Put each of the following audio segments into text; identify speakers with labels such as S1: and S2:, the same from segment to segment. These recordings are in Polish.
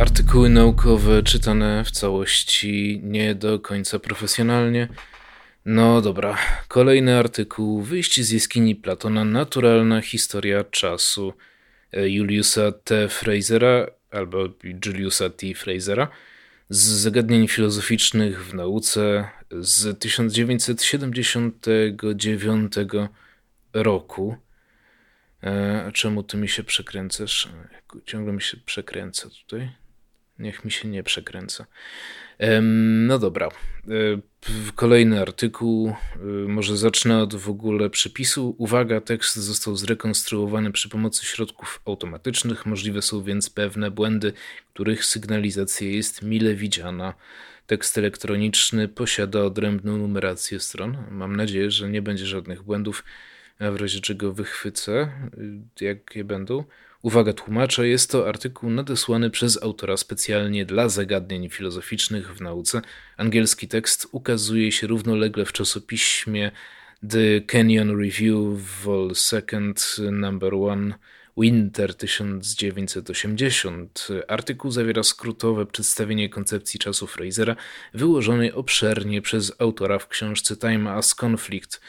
S1: Artykuły naukowe czytane w całości nie do końca profesjonalnie. No dobra, kolejny artykuł. Wyjście z jaskini Platona. Naturalna historia czasu e, Juliusa T. Frasera albo Juliusa T. Frasera z zagadnień filozoficznych w nauce z 1979 roku. E, czemu ty mi się przekręcasz? Ciągle mi się przekręca tutaj. Niech mi się nie przekręca. No dobra. E, kolejny artykuł. E, może zacznę od w ogóle przepisu. Uwaga, tekst został zrekonstruowany przy pomocy środków automatycznych. Możliwe są więc pewne błędy, których sygnalizacja jest mile widziana. Tekst elektroniczny posiada odrębną numerację stron. Mam nadzieję, że nie będzie żadnych błędów, a w razie czego wychwycę, y, jakie będą. Uwaga tłumacza, jest to artykuł nadesłany przez autora specjalnie dla zagadnień filozoficznych w nauce. Angielski tekst ukazuje się równolegle w czasopiśmie The Canyon Review Vol. 2 Number 1 Winter 1980. Artykuł zawiera skrótowe przedstawienie koncepcji czasu Frasera, wyłożonej obszernie przez autora w książce Time as Conflict –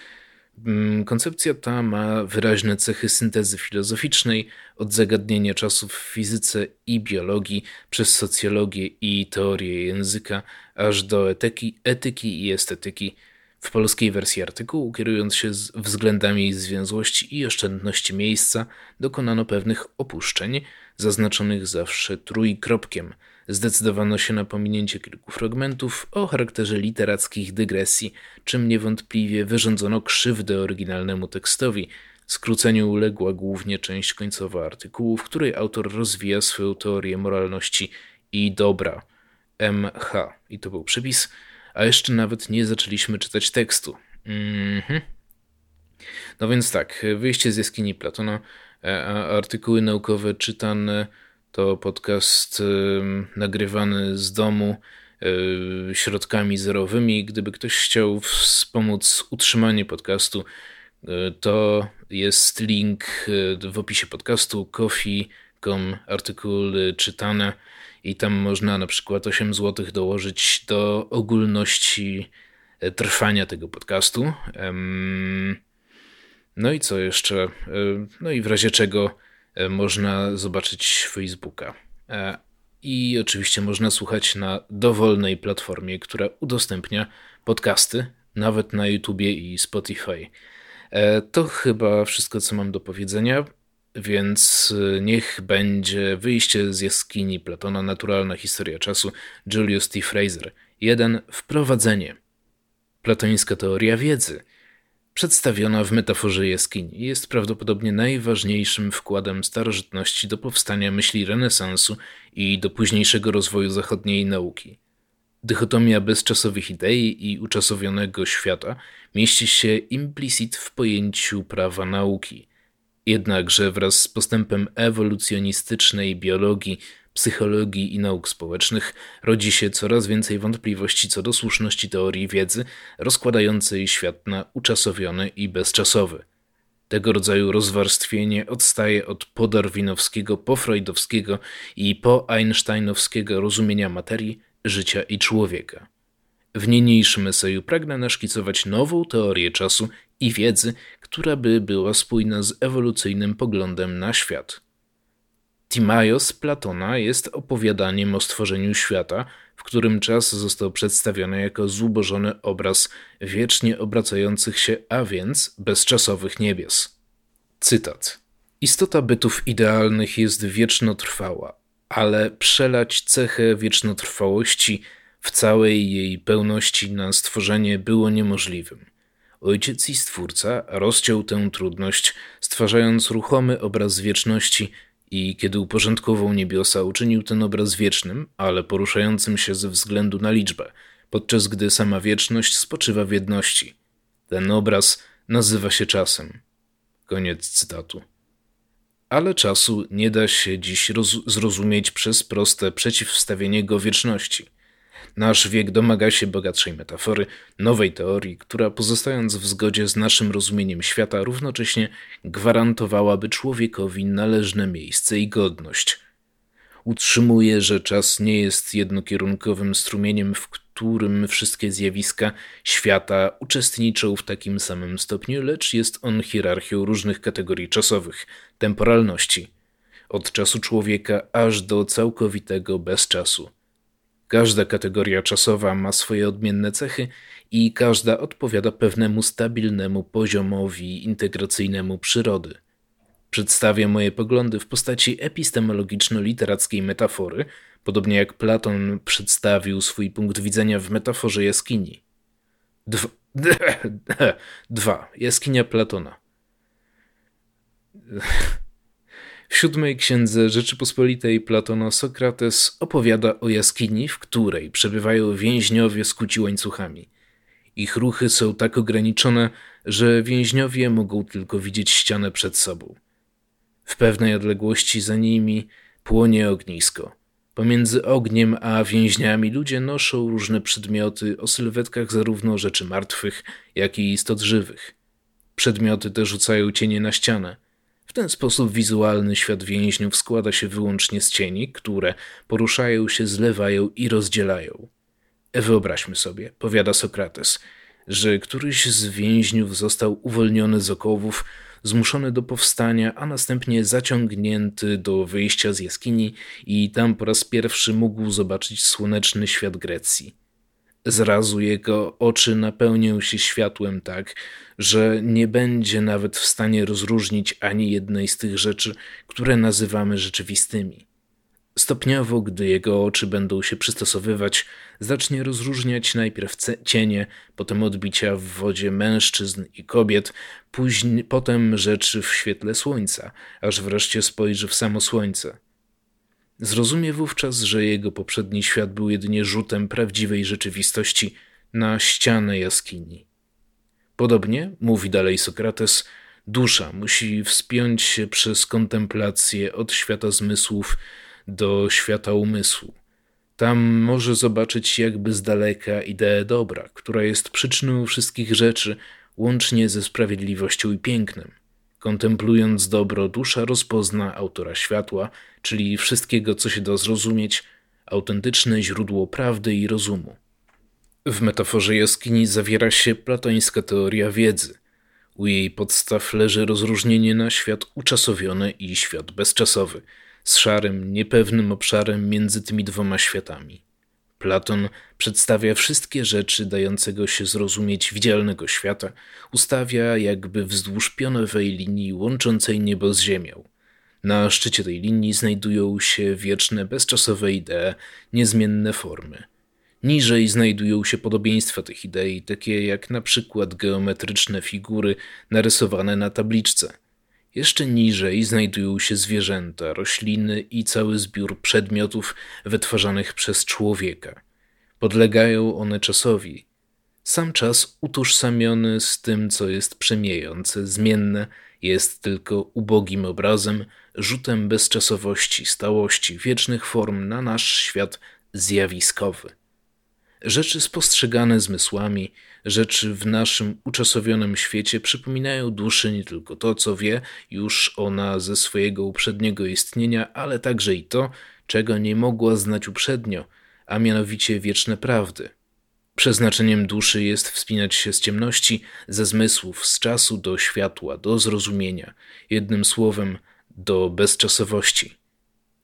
S1: koncepcja ta ma wyraźne cechy syntezy filozoficznej, od zagadnienia czasów w fizyce i biologii, przez socjologię i teorię języka, aż do etyki, etyki i estetyki. W polskiej wersji artykułu, kierując się względami zwięzłości i oszczędności miejsca, dokonano pewnych opuszczeń, zaznaczonych zawsze trójkropkiem – Zdecydowano się na pominięcie kilku fragmentów o charakterze literackich dygresji, czym niewątpliwie wyrządzono krzywdę oryginalnemu tekstowi. Skróceniu uległa głównie część końcowa artykułu, w której autor rozwija swoją teorię moralności i dobra. MH. I to był przypis, a jeszcze nawet nie zaczęliśmy czytać tekstu. Mhm. No więc tak, wyjście z jaskini Platona, e, artykuły naukowe czytane to podcast nagrywany z domu y, środkami zerowymi. Gdyby ktoś chciał wspomóc utrzymanie podcastu, y, to jest link y, w opisie podcastu coffee.com artykuły czytane i tam można na przykład 8 zł dołożyć do ogólności trwania tego podcastu. No i co jeszcze? No i w razie czego można zobaczyć Facebooka. E, I oczywiście można słuchać na dowolnej platformie, która udostępnia podcasty, nawet na YouTubie i Spotify. E, to chyba wszystko, co mam do powiedzenia, więc niech będzie wyjście z jaskini Platona, naturalna historia czasu, Julius T. Fraser. 1. Wprowadzenie. Platońska teoria wiedzy – przedstawiona w metaforze jaskini, jest prawdopodobnie najważniejszym wkładem starożytności do powstania myśli renesansu i do późniejszego rozwoju zachodniej nauki. Dychotomia bezczasowych idei i uczasowionego świata mieści się implicit w pojęciu prawa nauki. Jednakże wraz z postępem ewolucjonistycznej biologii, psychologii i nauk społecznych rodzi się coraz więcej wątpliwości co do słuszności teorii wiedzy rozkładającej świat na uczasowiony i bezczasowy. Tego rodzaju rozwarstwienie odstaje od podarwinowskiego, pofreudowskiego i poeinsteinowskiego rozumienia materii, życia i człowieka. W niniejszym eseju pragnę naszkicować nową teorię czasu i wiedzy, która by była spójna z ewolucyjnym poglądem na świat. Timaios Platona jest opowiadaniem o stworzeniu świata, w którym czas został przedstawiony jako zubożony obraz wiecznie obracających się, a więc bezczasowych niebios. Cytat. Istota bytów idealnych jest wiecznotrwała, ale przelać cechę wiecznotrwałości w całej jej pełności na stworzenie było niemożliwym. Ojciec i Stwórca rozciął tę trudność, stwarzając ruchomy obraz wieczności i kiedy uporządkował niebiosa, uczynił ten obraz wiecznym, ale poruszającym się ze względu na liczbę, podczas gdy sama wieczność spoczywa w jedności. Ten obraz nazywa się czasem. Koniec cytatu. Ale czasu nie da się dziś zrozumieć przez proste przeciwstawienie go wieczności – Nasz wiek domaga się bogatszej metafory, nowej teorii, która pozostając w zgodzie z naszym rozumieniem świata, równocześnie gwarantowałaby człowiekowi należne miejsce i godność. Utrzymuje, że czas nie jest jednokierunkowym strumieniem, w którym wszystkie zjawiska świata uczestniczą w takim samym stopniu, lecz jest on hierarchią różnych kategorii czasowych, temporalności, od czasu człowieka aż do całkowitego bezczasu. Każda kategoria czasowa ma swoje odmienne cechy i każda odpowiada pewnemu stabilnemu poziomowi integracyjnemu przyrody. Przedstawię moje poglądy w postaci epistemologiczno-literackiej metafory, podobnie jak Platon przedstawił swój punkt widzenia w metaforze jaskini. Dwa. Dwa. Jaskinia Platona. W siódmej księdze Rzeczypospolitej Platona Sokrates opowiada o jaskini, w której przebywają więźniowie skuci łańcuchami. Ich ruchy są tak ograniczone, że więźniowie mogą tylko widzieć ścianę przed sobą. W pewnej odległości za nimi płonie ognisko. Pomiędzy ogniem a więźniami ludzie noszą różne przedmioty o sylwetkach zarówno rzeczy martwych, jak i istot żywych. Przedmioty te rzucają cienie na ścianę. W ten sposób wizualny świat więźniów składa się wyłącznie z cieni, które poruszają się, zlewają i rozdzielają. Wyobraźmy sobie, powiada Sokrates, że któryś z więźniów został uwolniony z okowów, zmuszony do powstania, a następnie zaciągnięty do wyjścia z jaskini i tam po raz pierwszy mógł zobaczyć słoneczny świat Grecji. Zrazu jego oczy napełnią się światłem tak, że nie będzie nawet w stanie rozróżnić ani jednej z tych rzeczy, które nazywamy rzeczywistymi. Stopniowo, gdy jego oczy będą się przystosowywać, zacznie rozróżniać najpierw cienie, potem odbicia w wodzie mężczyzn i kobiet, później, potem rzeczy w świetle słońca, aż wreszcie spojrzy w samo słońce. Zrozumie wówczas, że jego poprzedni świat był jedynie rzutem prawdziwej rzeczywistości na ścianę jaskini. Podobnie, mówi dalej Sokrates, dusza musi wspiąć się przez kontemplację od świata zmysłów do świata umysłu. Tam może zobaczyć jakby z daleka ideę dobra, która jest przyczyną wszystkich rzeczy, łącznie ze sprawiedliwością i pięknem. Kontemplując dobro, dusza rozpozna autora światła, czyli wszystkiego, co się da zrozumieć, autentyczne źródło prawdy i rozumu. W metaforze jaskini zawiera się platońska teoria wiedzy. U jej podstaw leży rozróżnienie na świat uczasowiony i świat bezczasowy, z szarym, niepewnym obszarem między tymi dwoma światami. Platon przedstawia wszystkie rzeczy dającego się zrozumieć widzialnego świata, ustawia jakby wzdłuż pionowej linii łączącej niebo z ziemią. Na szczycie tej linii znajdują się wieczne, bezczasowe idee, niezmienne formy. Niżej znajdują się podobieństwa tych idei, takie jak na przykład geometryczne figury narysowane na tabliczce. Jeszcze niżej znajdują się zwierzęta, rośliny i cały zbiór przedmiotów wytwarzanych przez człowieka. Podlegają one czasowi. Sam czas utożsamiony z tym, co jest przemijające, zmienne, jest tylko ubogim obrazem, rzutem bezczasowości, stałości, wiecznych form na nasz świat zjawiskowy. Rzeczy spostrzegane zmysłami, rzeczy w naszym uczasowionym świecie przypominają duszy nie tylko to, co wie już ona ze swojego uprzedniego istnienia, ale także i to, czego nie mogła znać uprzednio, a mianowicie wieczne prawdy. Przeznaczeniem duszy jest wspinać się z ciemności, ze zmysłów, z czasu do światła, do zrozumienia, jednym słowem do bezczasowości.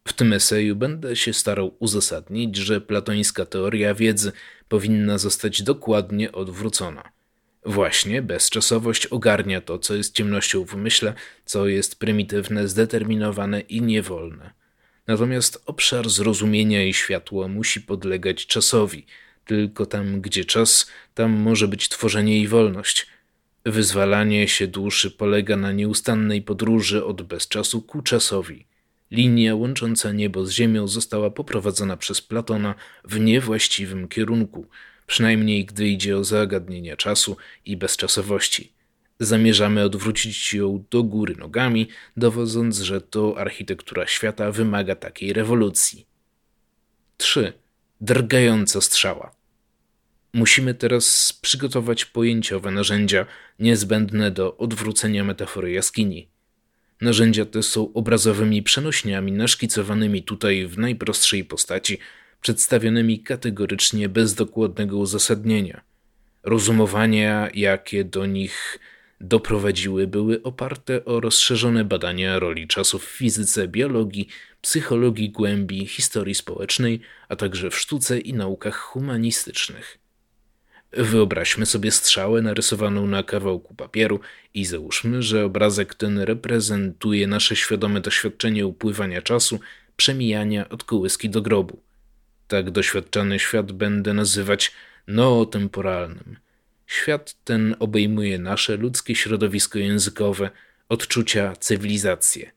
S1: W tym eseju będę się starał uzasadnić, że platońska teoria wiedzy powinna zostać dokładnie odwrócona. Właśnie bezczasowość ogarnia to, co jest ciemnością w umyśle, co jest prymitywne, zdeterminowane i niewolne. Natomiast obszar zrozumienia i światła musi podlegać czasowi. Tylko tam, gdzie czas, tam może być tworzenie i wolność. Wyzwalanie się duszy polega na nieustannej podróży od bezczasu ku czasowi. Linia łącząca niebo z ziemią została poprowadzona przez Platona w niewłaściwym kierunku, przynajmniej gdy idzie o zagadnienia czasu i bezczasowości. Zamierzamy odwrócić ją do góry nogami, dowodząc, że to architektura świata wymaga takiej rewolucji. 3. Drgająca strzała. Musimy teraz przygotować pojęciowe narzędzia niezbędne do odwrócenia metafory jaskini. Narzędzia te są obrazowymi przenośniami naszkicowanymi tutaj w najprostszej postaci, przedstawionymi kategorycznie bez dokładnego uzasadnienia. Rozumowania, jakie do nich doprowadziły, były oparte o rozszerzone badania roli czasu w fizyce, biologii, psychologii głębi, historii społecznej, a także w sztuce i naukach humanistycznych. Wyobraźmy sobie strzałę narysowaną na kawałku papieru i załóżmy, że obrazek ten reprezentuje nasze świadome doświadczenie upływania czasu, przemijania od kołyski do grobu. Tak doświadczany świat będę nazywać nootemporalnym. Świat ten obejmuje nasze ludzkie środowisko językowe, odczucia, cywilizację.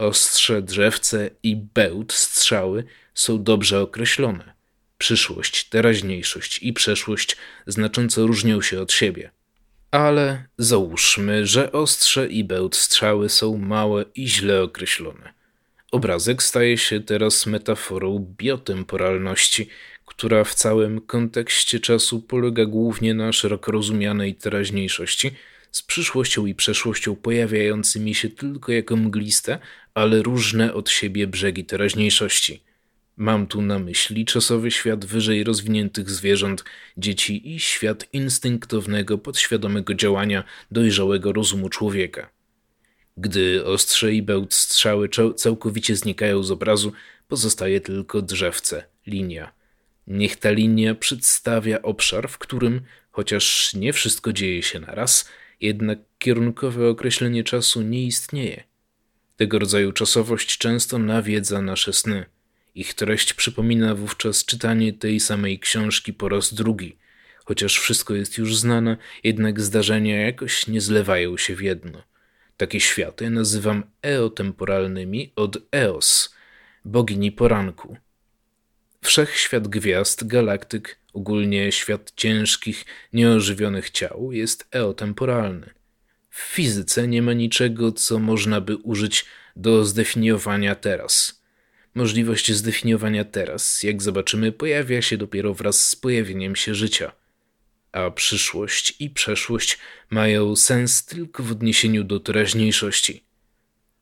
S1: Ostrze, drzewce i bełt strzały są dobrze określone. Przyszłość, teraźniejszość i przeszłość znacząco różnią się od siebie. Ale załóżmy, że ostrze i bełt strzały są małe i źle określone. Obrazek staje się teraz metaforą biotemporalności, która w całym kontekście czasu polega głównie na szeroko rozumianej teraźniejszości, z przyszłością i przeszłością pojawiającymi się tylko jako mgliste, ale różne od siebie brzegi teraźniejszości. Mam tu na myśli czasowy świat wyżej rozwiniętych zwierząt, dzieci i świat instynktownego, podświadomego działania dojrzałego rozumu człowieka. Gdy ostrze i bełt strzały całkowicie znikają z obrazu, pozostaje tylko drzewce, linia. Niech ta linia przedstawia obszar, w którym, chociaż nie wszystko dzieje się naraz, jednak kierunkowe określenie czasu nie istnieje. Tego rodzaju czasowość często nawiedza nasze sny. Ich treść przypomina wówczas czytanie tej samej książki po raz drugi. Chociaż wszystko jest już znane, jednak zdarzenia jakoś nie zlewają się w jedno. Takie światy nazywam eotemporalnymi od Eos, bogini poranku. Wszechświat gwiazd, galaktyk, ogólnie świat ciężkich, nieożywionych ciał jest eotemporalny. W fizyce nie ma niczego, co można by użyć do zdefiniowania teraz. możliwość zdefiniowania teraz, jak zobaczymy, pojawia się dopiero wraz z pojawieniem się życia. A przyszłość i przeszłość mają sens tylko w odniesieniu do teraźniejszości.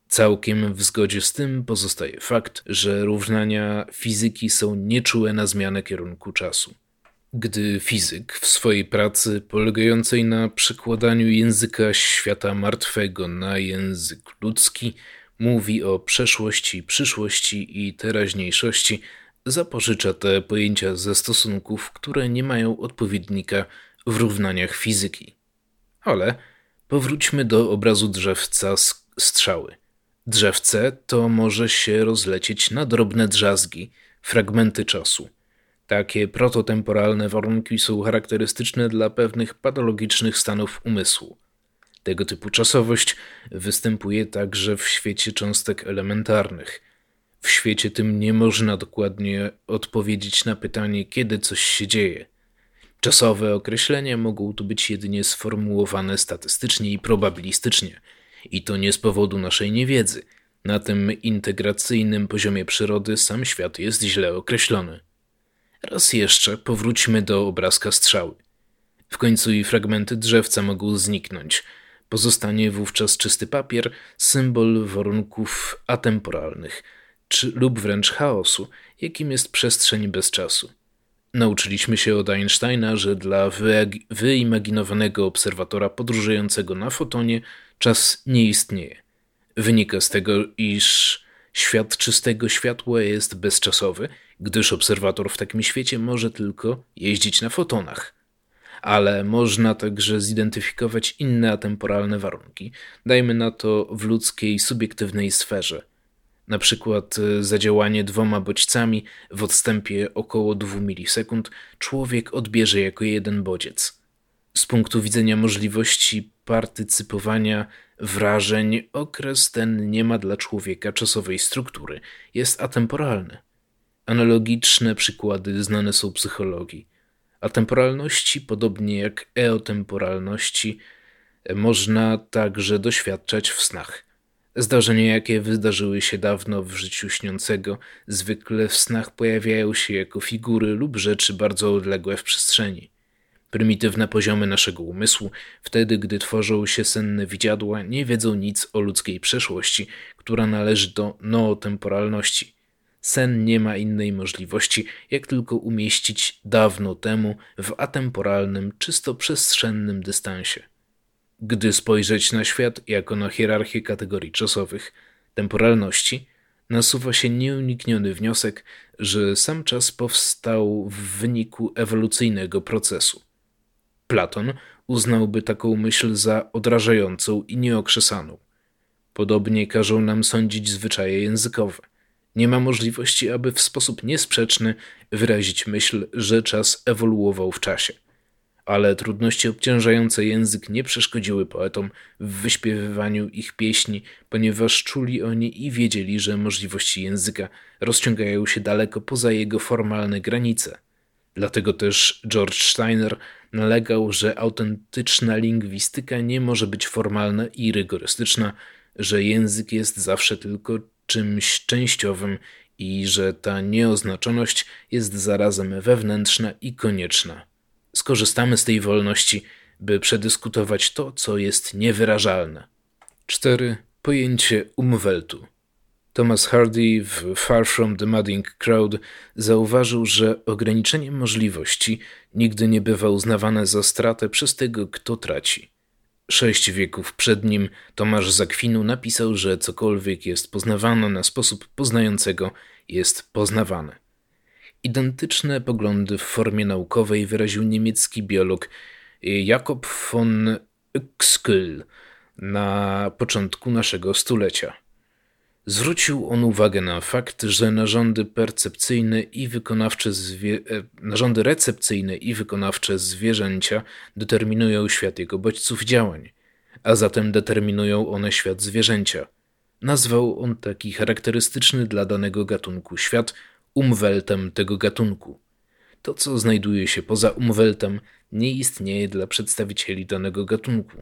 S1: Całkiem w zgodzie z tym pozostaje fakt, że równania fizyki są nieczułe na zmianę kierunku czasu. Gdy fizyk w swojej pracy polegającej na przekładaniu języka świata martwego na język ludzki mówi o przeszłości, przyszłości i teraźniejszości, zapożycza te pojęcia ze stosunków, które nie mają odpowiednika w równaniach fizyki. Ale powróćmy do obrazu drzewca strzały. Drzewce to może się rozlecieć na drobne drzazgi, fragmenty czasu. Takie prototemporalne warunki są charakterystyczne dla pewnych patologicznych stanów umysłu. Tego typu czasowość występuje także w świecie cząstek elementarnych. W świecie tym nie można dokładnie odpowiedzieć na pytanie, kiedy coś się dzieje. Czasowe określenia mogą tu być jedynie sformułowane statystycznie i probabilistycznie – i to nie z powodu naszej niewiedzy. Na tym integracyjnym poziomie przyrody sam świat jest źle określony. Raz jeszcze powróćmy do obrazka strzały. W końcu i fragmenty drzewca mogą zniknąć. Pozostanie wówczas czysty papier, symbol warunków atemporalnych, czy lub wręcz chaosu, jakim jest przestrzeń bez czasu. Nauczyliśmy się od Einsteina, że dla wyimaginowanego obserwatora podróżującego na fotonie czas nie istnieje. Wynika z tego, iż świat czystego światła jest bezczasowy, gdyż obserwator w takim świecie może tylko jeździć na fotonach. Ale można także zidentyfikować inne atemporalne warunki, dajmy na to w ludzkiej subiektywnej sferze – na przykład e, zadziałanie dwoma bodźcami w odstępie około 2 milisekund człowiek odbierze jako jeden bodziec. Z punktu widzenia możliwości partycypowania wrażeń, okres ten nie ma dla człowieka czasowej struktury, jest atemporalny. Analogiczne przykłady znane są psychologii. Atemporalności, podobnie jak eotemporalności, można także doświadczać w snach. Zdarzenia, jakie wydarzyły się dawno w życiu śniącego, zwykle w snach pojawiają się jako figury lub rzeczy bardzo odległe w przestrzeni. Prymitywne poziomy naszego umysłu, wtedy gdy tworzą się senne widziadła, nie wiedzą nic o ludzkiej przeszłości, która należy do nootemporalności. Sen nie ma innej możliwości, jak tylko umieścić dawno temu w atemporalnym, czysto przestrzennym dystansie. Gdy spojrzeć na świat jako na hierarchię kategorii czasowych, temporalności, nasuwa się nieunikniony wniosek, że sam czas powstał w wyniku ewolucyjnego procesu. Platon uznałby taką myśl za odrażającą i nieokrzesaną. Podobnie każą nam sądzić zwyczaje językowe. Nie ma możliwości, aby w sposób niesprzeczny wyrazić myśl, że czas ewoluował w czasie ale trudności obciążające język nie przeszkodziły poetom w wyśpiewywaniu ich pieśni, ponieważ czuli oni i wiedzieli, że możliwości języka rozciągają się daleko poza jego formalne granice. Dlatego też George Steiner nalegał, że autentyczna lingwistyka nie może być formalna i rygorystyczna, że język jest zawsze tylko czymś częściowym i że ta nieoznaczoność jest zarazem wewnętrzna i konieczna skorzystamy z tej wolności, by przedyskutować to, co jest niewyrażalne. 4. Pojęcie umweltu. Thomas Hardy w Far From the Madding Crowd zauważył, że ograniczenie możliwości nigdy nie bywa uznawane za stratę przez tego, kto traci. Sześć wieków przed nim Tomasz Zakwinu napisał, że cokolwiek jest poznawane na sposób poznającego jest poznawane. Identyczne poglądy w formie naukowej wyraził niemiecki biolog Jakob von Uexküll na początku naszego stulecia. Zwrócił on uwagę na fakt, że narządy percepcyjne i wykonawcze. E, narządy recepcyjne i wykonawcze zwierzęcia determinują świat jego bodźców działań, a zatem determinują one świat zwierzęcia. Nazwał on taki charakterystyczny dla danego gatunku świat umweltem tego gatunku. To, co znajduje się poza umweltem, nie istnieje dla przedstawicieli danego gatunku.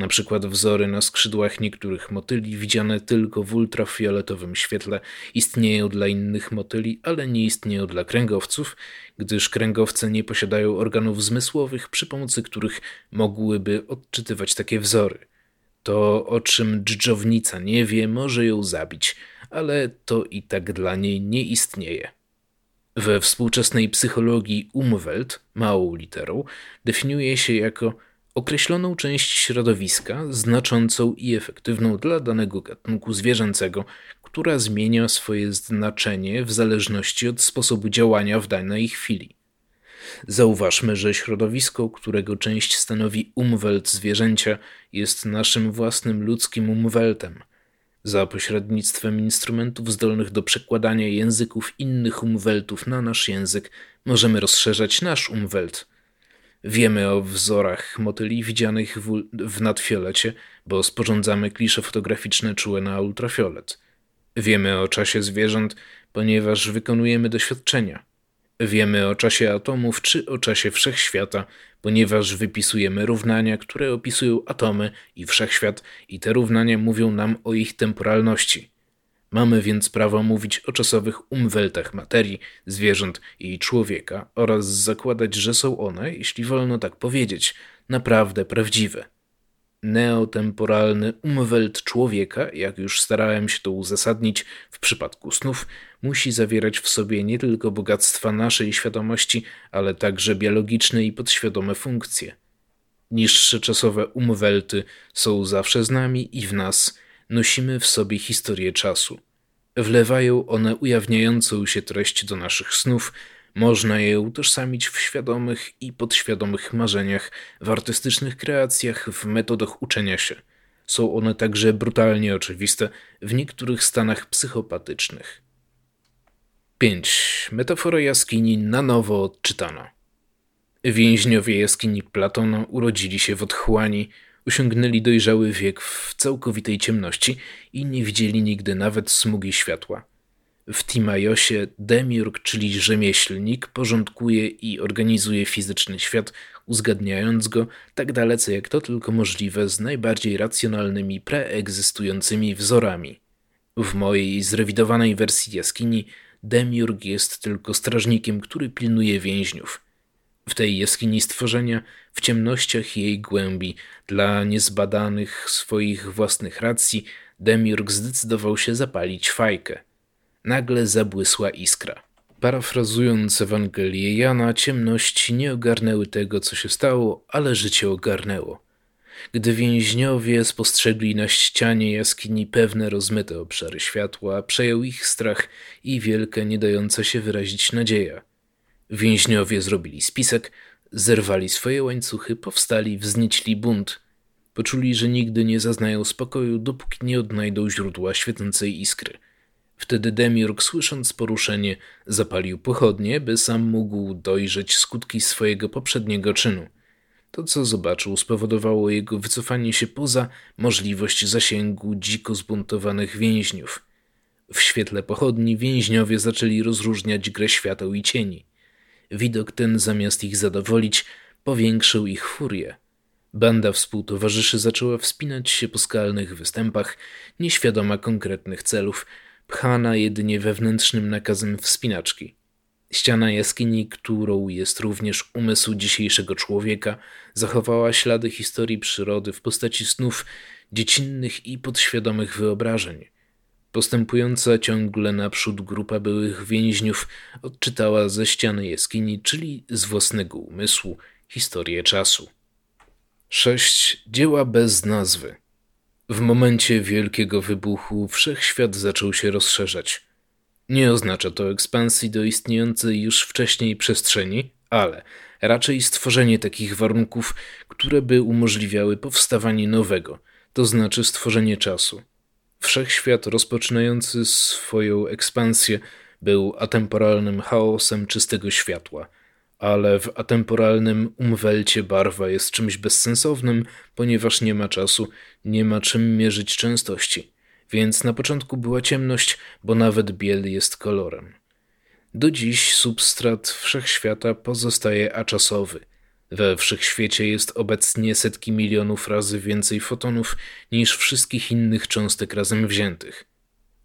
S1: Na przykład wzory na skrzydłach niektórych motyli, widziane tylko w ultrafioletowym świetle, istnieją dla innych motyli, ale nie istnieją dla kręgowców, gdyż kręgowce nie posiadają organów zmysłowych, przy pomocy których mogłyby odczytywać takie wzory. To, o czym dżdżownica nie wie, może ją zabić, ale to i tak dla niej nie istnieje. We współczesnej psychologii Umwelt, małą literą, definiuje się jako określoną część środowiska, znaczącą i efektywną dla danego gatunku zwierzęcego, która zmienia swoje znaczenie w zależności od sposobu działania w danej chwili. Zauważmy, że środowisko, którego część stanowi umwelt zwierzęcia, jest naszym własnym ludzkim umweltem. Za pośrednictwem instrumentów zdolnych do przekładania języków innych umweltów na nasz język możemy rozszerzać nasz umwelt – Wiemy o wzorach motyli widzianych w, w nadfiolecie, bo sporządzamy klisze fotograficzne czułe na ultrafiolet. Wiemy o czasie zwierząt, ponieważ wykonujemy doświadczenia. Wiemy o czasie atomów czy o czasie wszechświata, ponieważ wypisujemy równania, które opisują atomy i wszechświat, i te równania mówią nam o ich temporalności. Mamy więc prawo mówić o czasowych umweltach materii, zwierząt i człowieka oraz zakładać, że są one, jeśli wolno tak powiedzieć, naprawdę prawdziwe. Neotemporalny umwelt człowieka, jak już starałem się to uzasadnić w przypadku snów, musi zawierać w sobie nie tylko bogactwa naszej świadomości, ale także biologiczne i podświadome funkcje. Niższe czasowe umwelty są zawsze z nami i w nas – nosimy w sobie historię czasu. Wlewają one ujawniającą się treść do naszych snów, można je utożsamić w świadomych i podświadomych marzeniach, w artystycznych kreacjach, w metodach uczenia się. Są one także brutalnie oczywiste w niektórych stanach psychopatycznych. 5. Metafora jaskini na nowo odczytana. Więźniowie jaskini Platona urodzili się w otchłani, Osiągnęli dojrzały wiek w całkowitej ciemności i nie widzieli nigdy nawet smugi światła. W Timajosie Demiurg, czyli rzemieślnik, porządkuje i organizuje fizyczny świat, uzgadniając go tak dalece jak to tylko możliwe z najbardziej racjonalnymi preegzystującymi wzorami. W mojej zrewidowanej wersji jaskini Demiurg jest tylko strażnikiem, który pilnuje więźniów – w tej jaskini stworzenia, w ciemnościach jej głębi, dla niezbadanych swoich własnych racji, Demiurg zdecydował się zapalić fajkę. Nagle zabłysła iskra. Parafrazując Ewangelię Jana, ciemności nie ogarnęły tego, co się stało, ale życie ogarnęło. Gdy więźniowie spostrzegli na ścianie jaskini pewne rozmyte obszary światła, przejął ich strach i wielka, nie dająca się wyrazić nadzieja. Więźniowie zrobili spisek, zerwali swoje łańcuchy, powstali, wznieśli bunt. Poczuli, że nigdy nie zaznają spokoju, dopóki nie odnajdą źródła świecącej iskry. Wtedy Demiurg, słysząc poruszenie, zapalił pochodnie, by sam mógł dojrzeć skutki swojego poprzedniego czynu. To, co zobaczył, spowodowało jego wycofanie się poza możliwość zasięgu dziko zbuntowanych więźniów. W świetle pochodni więźniowie zaczęli rozróżniać grę świateł i cieni. Widok ten, zamiast ich zadowolić, powiększył ich furię. Banda współtowarzyszy zaczęła wspinać się po skalnych występach, nieświadoma konkretnych celów, pchana jedynie wewnętrznym nakazem wspinaczki. Ściana jaskini, którą jest również umysł dzisiejszego człowieka, zachowała ślady historii przyrody w postaci snów, dziecinnych i podświadomych wyobrażeń. Postępująca ciągle naprzód grupa byłych więźniów odczytała ze ściany jaskini, czyli z własnego umysłu, historię czasu. 6. Dzieła bez nazwy. W momencie wielkiego wybuchu wszechświat zaczął się rozszerzać. Nie oznacza to ekspansji do istniejącej już wcześniej przestrzeni, ale raczej stworzenie takich warunków, które by umożliwiały powstawanie nowego, to znaczy stworzenie czasu. Wszechświat rozpoczynający swoją ekspansję był atemporalnym chaosem czystego światła, ale w atemporalnym umwelcie barwa jest czymś bezsensownym, ponieważ nie ma czasu, nie ma czym mierzyć częstości. Więc na początku była ciemność, bo nawet biel jest kolorem. Do dziś substrat wszechświata pozostaje aczasowy. We wszechświecie jest obecnie setki milionów razy więcej fotonów niż wszystkich innych cząstek razem wziętych.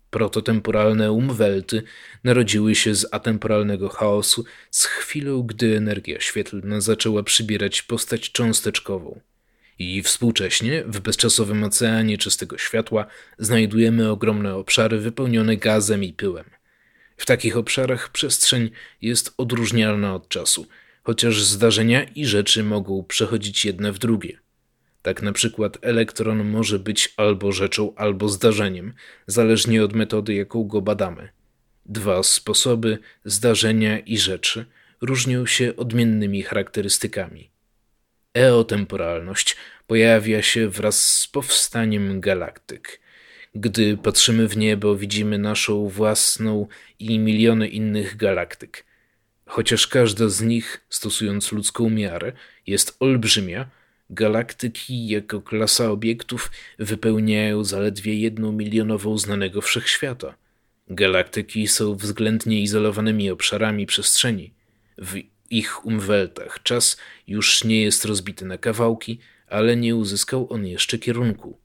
S1: Prototemporalne umwelty narodziły się z atemporalnego chaosu z chwilą, gdy energia świetlna zaczęła przybierać postać cząsteczkową. I współcześnie, w bezczasowym oceanie czystego światła, znajdujemy ogromne obszary wypełnione gazem i pyłem. W takich obszarach przestrzeń jest odróżnialna od czasu, chociaż zdarzenia i rzeczy mogą przechodzić jedne w drugie. Tak na przykład elektron może być albo rzeczą, albo zdarzeniem, zależnie od metody, jaką go badamy. Dwa sposoby zdarzenia i rzeczy różnią się odmiennymi charakterystykami. Eotemporalność pojawia się wraz z powstaniem galaktyk. Gdy patrzymy w niebo, widzimy naszą własną i miliony innych galaktyk. Chociaż każda z nich, stosując ludzką miarę, jest olbrzymia, galaktyki jako klasa obiektów wypełniają zaledwie jedną milionową znanego wszechświata. Galaktyki są względnie izolowanymi obszarami przestrzeni. W ich umweltach czas już nie jest rozbity na kawałki, ale nie uzyskał on jeszcze kierunku.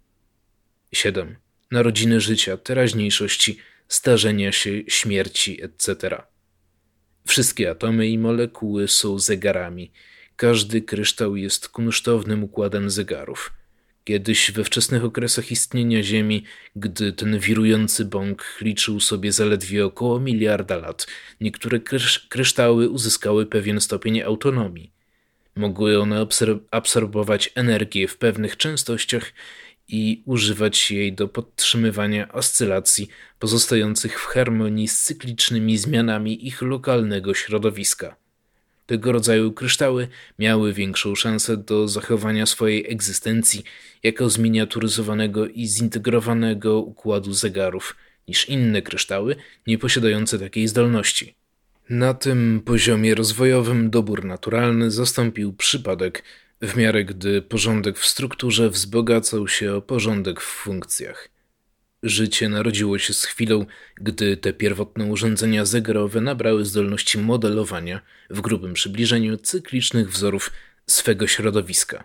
S1: 7. Narodziny życia, teraźniejszości, starzenia się, śmierci, etc. Wszystkie atomy i molekuły są zegarami. Każdy kryształ jest kunsztownym układem zegarów. Kiedyś we wczesnych okresach istnienia Ziemi, gdy ten wirujący bąk liczył sobie zaledwie około miliarda lat, niektóre kryształy uzyskały pewien stopień autonomii. Mogły one absorbować energię w pewnych częstościach i używać jej do podtrzymywania oscylacji pozostających w harmonii z cyklicznymi zmianami ich lokalnego środowiska. Tego rodzaju kryształy miały większą szansę do zachowania swojej egzystencji jako zminiaturyzowanego i zintegrowanego układu zegarów niż inne kryształy nieposiadające takiej zdolności. Na tym poziomie rozwojowym dobór naturalny zastąpił przypadek, w miarę gdy porządek w strukturze wzbogacał się o porządek w funkcjach. Życie narodziło się z chwilą, gdy te pierwotne urządzenia zegarowe nabrały zdolności modelowania w grubym przybliżeniu cyklicznych wzorów swego środowiska.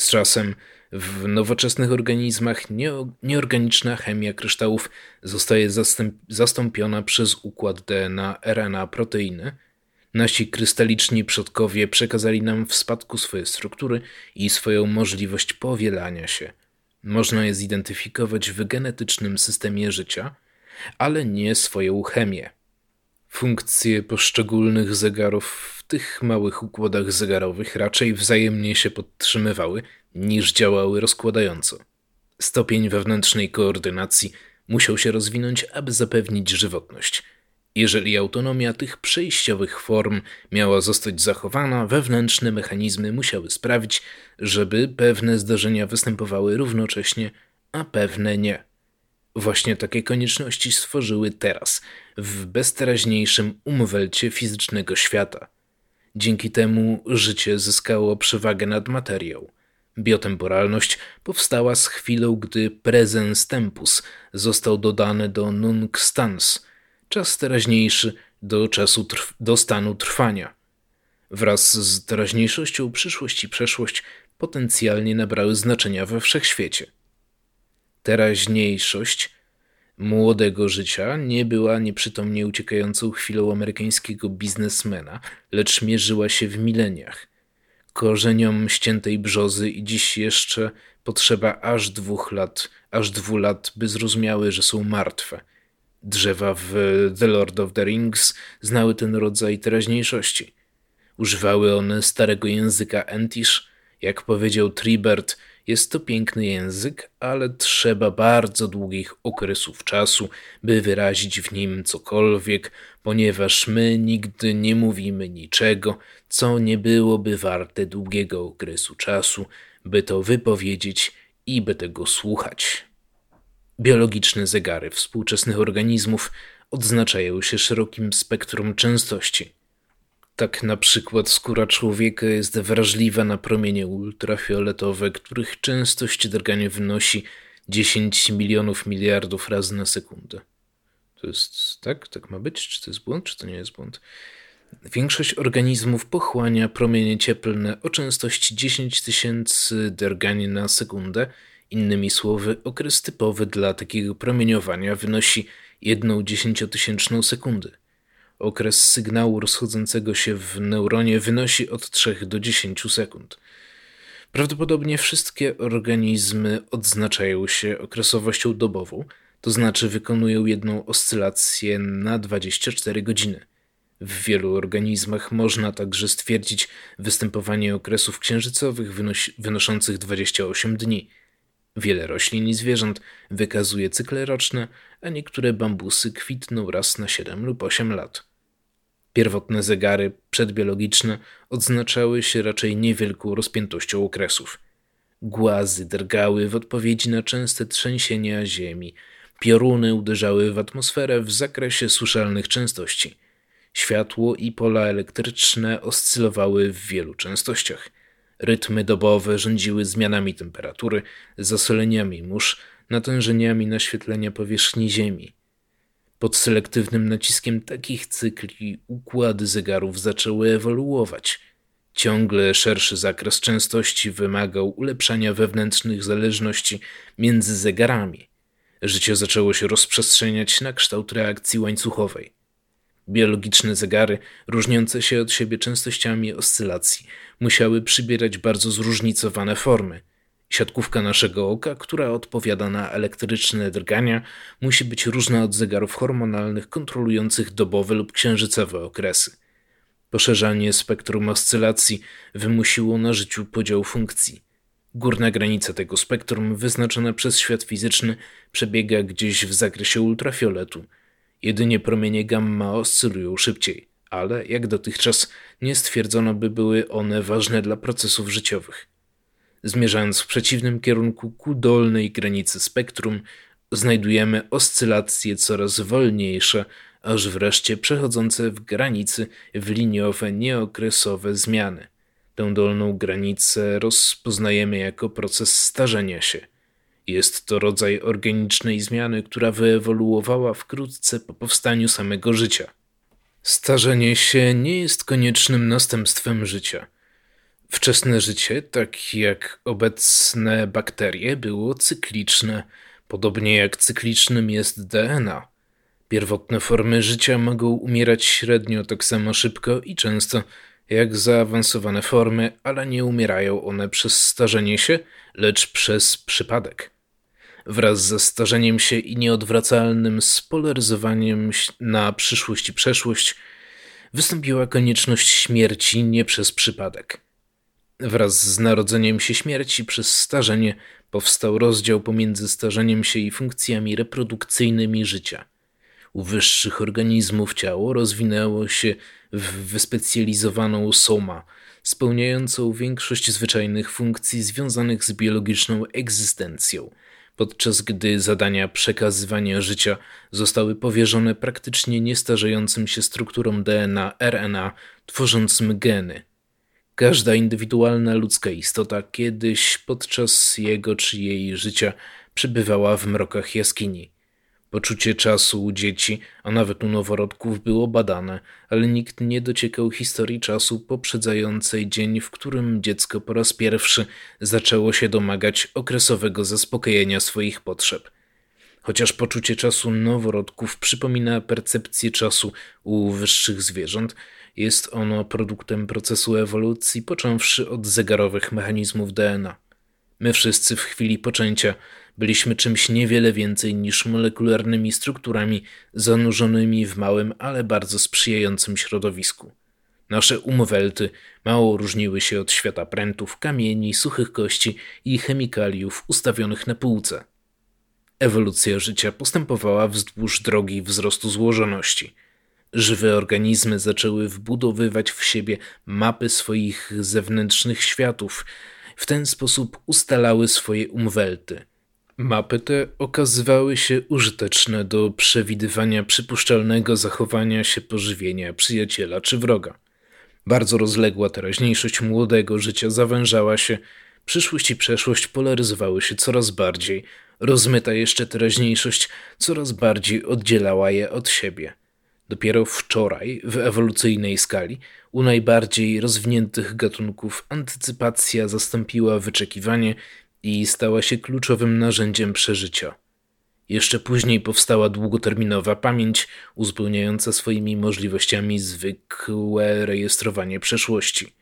S1: Z czasem w nowoczesnych organizmach nieorganiczna chemia kryształów zostaje zastąpiona przez układ DNA, RNA, proteiny. Nasi krystaliczni przodkowie przekazali nam w spadku swoje struktury i swoją możliwość powielania się. Można je zidentyfikować w genetycznym systemie życia, ale nie swoją chemię. Funkcje poszczególnych zegarów w tych małych układach zegarowych raczej wzajemnie się podtrzymywały niż działały rozkładająco. Stopień wewnętrznej koordynacji musiał się rozwinąć, aby zapewnić żywotność. Jeżeli autonomia tych przejściowych form miała zostać zachowana, wewnętrzne mechanizmy musiały sprawić, żeby pewne zdarzenia występowały równocześnie, a pewne nie. Właśnie takie konieczności stworzyły teraz, w bezteraźniejszym umwelcie fizycznego świata. Dzięki temu życie zyskało przewagę nad materią. Biotemporalność powstała z chwilą, gdy presens tempus został dodany do nunc stans, czas teraźniejszy do, czasu trw- do stanu trwania. Wraz z teraźniejszością przyszłość i przeszłość potencjalnie nabrały znaczenia we wszechświecie. Teraźniejszość młodego życia nie była nieprzytomnie uciekającą chwilą amerykańskiego biznesmena, lecz mierzyła się w mileniach – korzeniom ściętej brzozy i dziś jeszcze potrzeba aż dwóch lat, aż dwóch lat, by zrozumiały, że są martwe. Drzewa w The Lord of the Rings znały ten rodzaj teraźniejszości. Używały one starego języka Entish. Jak powiedział Tribert, jest to piękny język, ale trzeba bardzo długich okresów czasu, by wyrazić w nim cokolwiek, ponieważ my nigdy nie mówimy niczego, co nie byłoby warte długiego okresu czasu, by to wypowiedzieć i by tego słuchać. Biologiczne zegary współczesnych organizmów odznaczają się szerokim spektrum częstości. Tak na przykład skóra człowieka jest wrażliwa na promienie ultrafioletowe, których częstość drgania wynosi 10 milionów miliardów razy na sekundę. To jest tak? Tak ma być? Czy to jest błąd, czy to nie jest błąd? Większość organizmów pochłania promienie cieplne o częstości 10 tysięcy drgań na sekundę. Innymi słowy, okres typowy dla takiego promieniowania wynosi 1 dziesięciotysięczną sekundy. Okres sygnału rozchodzącego się w neuronie wynosi od 3 do 10 sekund. Prawdopodobnie wszystkie organizmy odznaczają się okresowością dobową, to znaczy wykonują jedną oscylację na 24 godziny. W wielu organizmach można także stwierdzić występowanie okresów księżycowych wynoszących 28 dni. Wiele roślin i zwierząt wykazuje cykle roczne, a niektóre bambusy kwitną raz na 7 lub 8 lat. Pierwotne zegary przedbiologiczne odznaczały się raczej niewielką rozpiętością okresów. Głazy drgały w odpowiedzi na częste trzęsienia ziemi, pioruny uderzały w atmosferę w zakresie słyszalnych częstości. Światło i pola elektryczne oscylowały w wielu częstościach. Rytmy dobowe rządziły zmianami temperatury, zasoleniami mórz, natężeniami naświetlenia powierzchni Ziemi. Pod selektywnym naciskiem takich cykli układy zegarów zaczęły ewoluować. Ciągle szerszy zakres częstości wymagał ulepszania wewnętrznych zależności między zegarami. Życie zaczęło się rozprzestrzeniać na kształt reakcji łańcuchowej. Biologiczne zegary, różniące się od siebie częstościami oscylacji, musiały przybierać bardzo zróżnicowane formy – Siatkówka naszego oka, która odpowiada na elektryczne drgania, musi być różna od zegarów hormonalnych kontrolujących dobowe lub księżycowe okresy. Poszerzanie spektrum oscylacji wymusiło na życiu podział funkcji. Górna granica tego spektrum, wyznaczona przez świat fizyczny, przebiega gdzieś w zakresie ultrafioletu. Jedynie promienie gamma oscylują szybciej, ale jak dotychczas nie stwierdzono, by były one ważne dla procesów życiowych. Zmierzając w przeciwnym kierunku ku dolnej granicy spektrum, znajdujemy oscylacje coraz wolniejsze, aż wreszcie przechodzące w granicy w liniowe, nieokresowe zmiany. Tę dolną granicę rozpoznajemy jako proces starzenia się. Jest to rodzaj organicznej zmiany, która wyewoluowała wkrótce po powstaniu samego życia. Starzenie się nie jest koniecznym następstwem życia – Wczesne życie, tak jak obecne bakterie, było cykliczne, podobnie jak cyklicznym jest DNA. Pierwotne formy życia mogą umierać średnio tak samo szybko i często jak zaawansowane formy, ale nie umierają one przez starzenie się, lecz przez przypadek. Wraz ze starzeniem się i nieodwracalnym spolaryzowaniem na przyszłość i przeszłość, wystąpiła konieczność śmierci nie przez przypadek. Wraz z narodzeniem się śmierci przez starzenie powstał rozdział pomiędzy starzeniem się i funkcjami reprodukcyjnymi życia. U wyższych organizmów ciało rozwinęło się w wyspecjalizowaną soma, spełniającą większość zwyczajnych funkcji związanych z biologiczną egzystencją, podczas gdy zadania przekazywania życia zostały powierzone praktycznie niestarzejącym się strukturom DNA RNA tworzącym geny. Każda indywidualna ludzka istota kiedyś podczas jego czy jej życia przebywała w mrokach jaskini. Poczucie czasu u dzieci, a nawet u noworodków było badane, ale nikt nie dociekał historii czasu poprzedzającej dzień, w którym dziecko po raz pierwszy zaczęło się domagać okresowego zaspokojenia swoich potrzeb. Chociaż poczucie czasu noworodków przypomina percepcję czasu u wyższych zwierząt, Jest ono produktem procesu ewolucji, począwszy od zegarowych mechanizmów DNA. My wszyscy w chwili poczęcia byliśmy czymś niewiele więcej niż molekularnymi strukturami zanurzonymi w małym, ale bardzo sprzyjającym środowisku. Nasze umwelty mało różniły się od świata prętów, kamieni, suchych kości i chemikaliów ustawionych na półce. Ewolucja życia postępowała wzdłuż drogi wzrostu złożoności. Żywe organizmy zaczęły wbudowywać w siebie mapy swoich zewnętrznych światów, w ten sposób ustalały swoje umwelty. Mapy te okazywały się użyteczne do przewidywania przypuszczalnego zachowania się pożywienia przyjaciela czy wroga. Bardzo rozległa teraźniejszość młodego życia zawężała się, przyszłość i przeszłość polaryzowały się coraz bardziej, rozmyta jeszcze teraźniejszość coraz bardziej oddzielała je od siebie. Dopiero wczoraj, w ewolucyjnej skali, u najbardziej rozwiniętych gatunków antycypacja zastąpiła wyczekiwanie i stała się kluczowym narzędziem przeżycia. Jeszcze później powstała długoterminowa pamięć, uzupełniająca swoimi możliwościami zwykłe rejestrowanie przeszłości.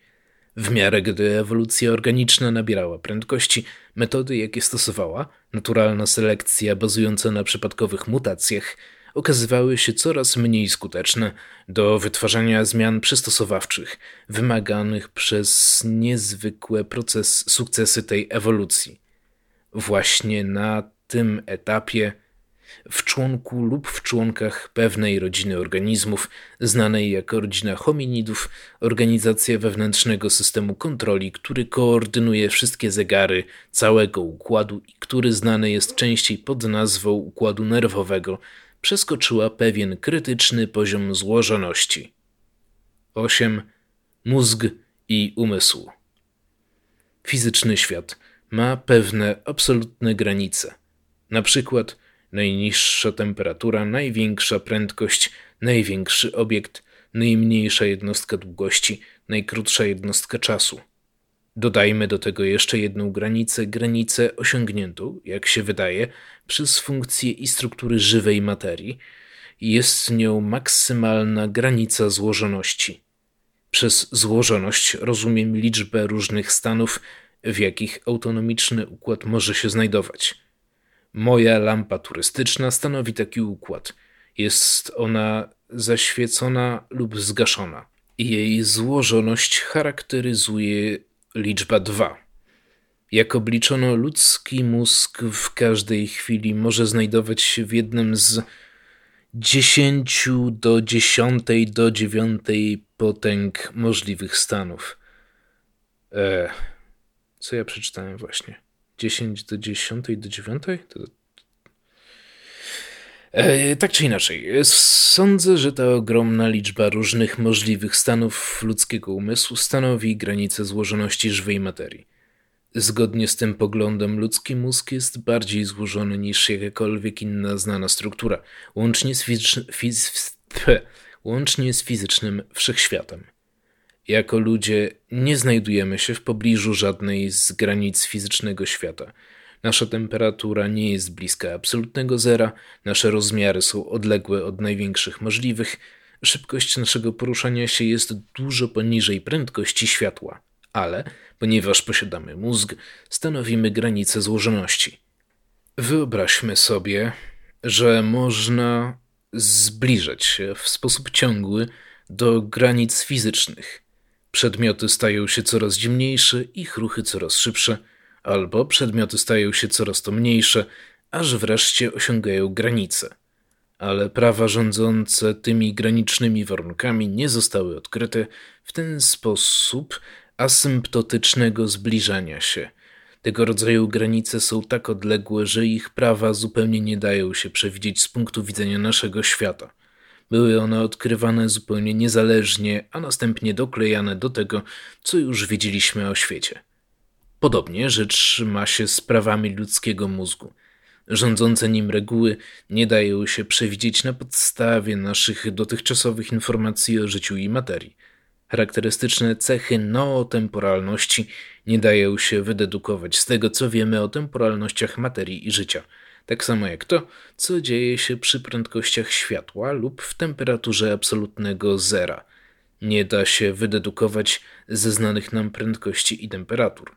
S1: W miarę gdy ewolucja organiczna nabierała prędkości, metody, jakie stosowała, naturalna selekcja bazująca na przypadkowych mutacjach, okazywały się coraz mniej skuteczne do wytwarzania zmian przystosowawczych wymaganych przez niezwykłe proces sukcesy tej ewolucji. Właśnie na tym etapie w członku lub w członkach pewnej rodziny organizmów, znanej jako rodzina hominidów, organizacja wewnętrznego systemu kontroli, który koordynuje wszystkie zegary całego układu i który znany jest częściej pod nazwą układu nerwowego, przeskoczyła pewien krytyczny poziom złożoności. 8. Mózg i umysł. Fizyczny świat ma pewne absolutne granice. Na przykład najniższa temperatura, największa prędkość, największy obiekt, najmniejsza jednostka długości, najkrótsza jednostka czasu. Dodajmy do tego jeszcze jedną granicę, granicę osiągniętą, jak się wydaje, przez funkcję i struktury żywej materii. Jest nią maksymalna granica złożoności. Przez złożoność rozumiem liczbę różnych stanów, w jakich autonomiczny układ może się znajdować. Moja lampa turystyczna stanowi taki układ. Jest ona zaświecona lub zgaszona. Jej złożoność charakteryzuje liczba 2. Jak obliczono, ludzki mózg w każdej chwili może znajdować się w jednym z 10 do 10 do 9 potęg możliwych stanów. E, co ja przeczytałem właśnie? 10 do 10 do 9? To... E, tak czy inaczej, sądzę, że ta ogromna liczba różnych możliwych stanów ludzkiego umysłu stanowi granicę złożoności żywej materii. Zgodnie z tym poglądem ludzki mózg jest bardziej złożony niż jakakolwiek inna znana struktura, łącznie z, fiz łącznie z fizycznym wszechświatem. Jako ludzie nie znajdujemy się w pobliżu żadnej z granic fizycznego świata. Nasza temperatura nie jest bliska absolutnego zera, nasze rozmiary są odległe od największych możliwych, szybkość naszego poruszania się jest dużo poniżej prędkości światła, ale ponieważ posiadamy mózg, stanowimy granice złożoności. Wyobraźmy sobie, że można zbliżać się w sposób ciągły do granic fizycznych – Przedmioty stają się coraz zimniejsze, ich ruchy coraz szybsze, albo przedmioty stają się coraz to mniejsze, aż wreszcie osiągają granice. Ale prawa rządzące tymi granicznymi warunkami nie zostały odkryte w ten sposób asymptotycznego zbliżania się. Tego rodzaju granice są tak odległe, że ich prawa zupełnie nie dają się przewidzieć z punktu widzenia naszego świata. Były one odkrywane zupełnie niezależnie, a następnie doklejane do tego, co już wiedzieliśmy o świecie. Podobnie rzecz ma się z prawami ludzkiego mózgu. Rządzące nim reguły nie dają się przewidzieć na podstawie naszych dotychczasowych informacji o życiu i materii. Charakterystyczne cechy nootemporalności nie dają się wydedukować z tego, co wiemy o temporalnościach materii i życia – tak samo jak to, co dzieje się przy prędkościach światła lub w temperaturze absolutnego zera. nie da się wydedukować ze znanych nam prędkości i temperatur.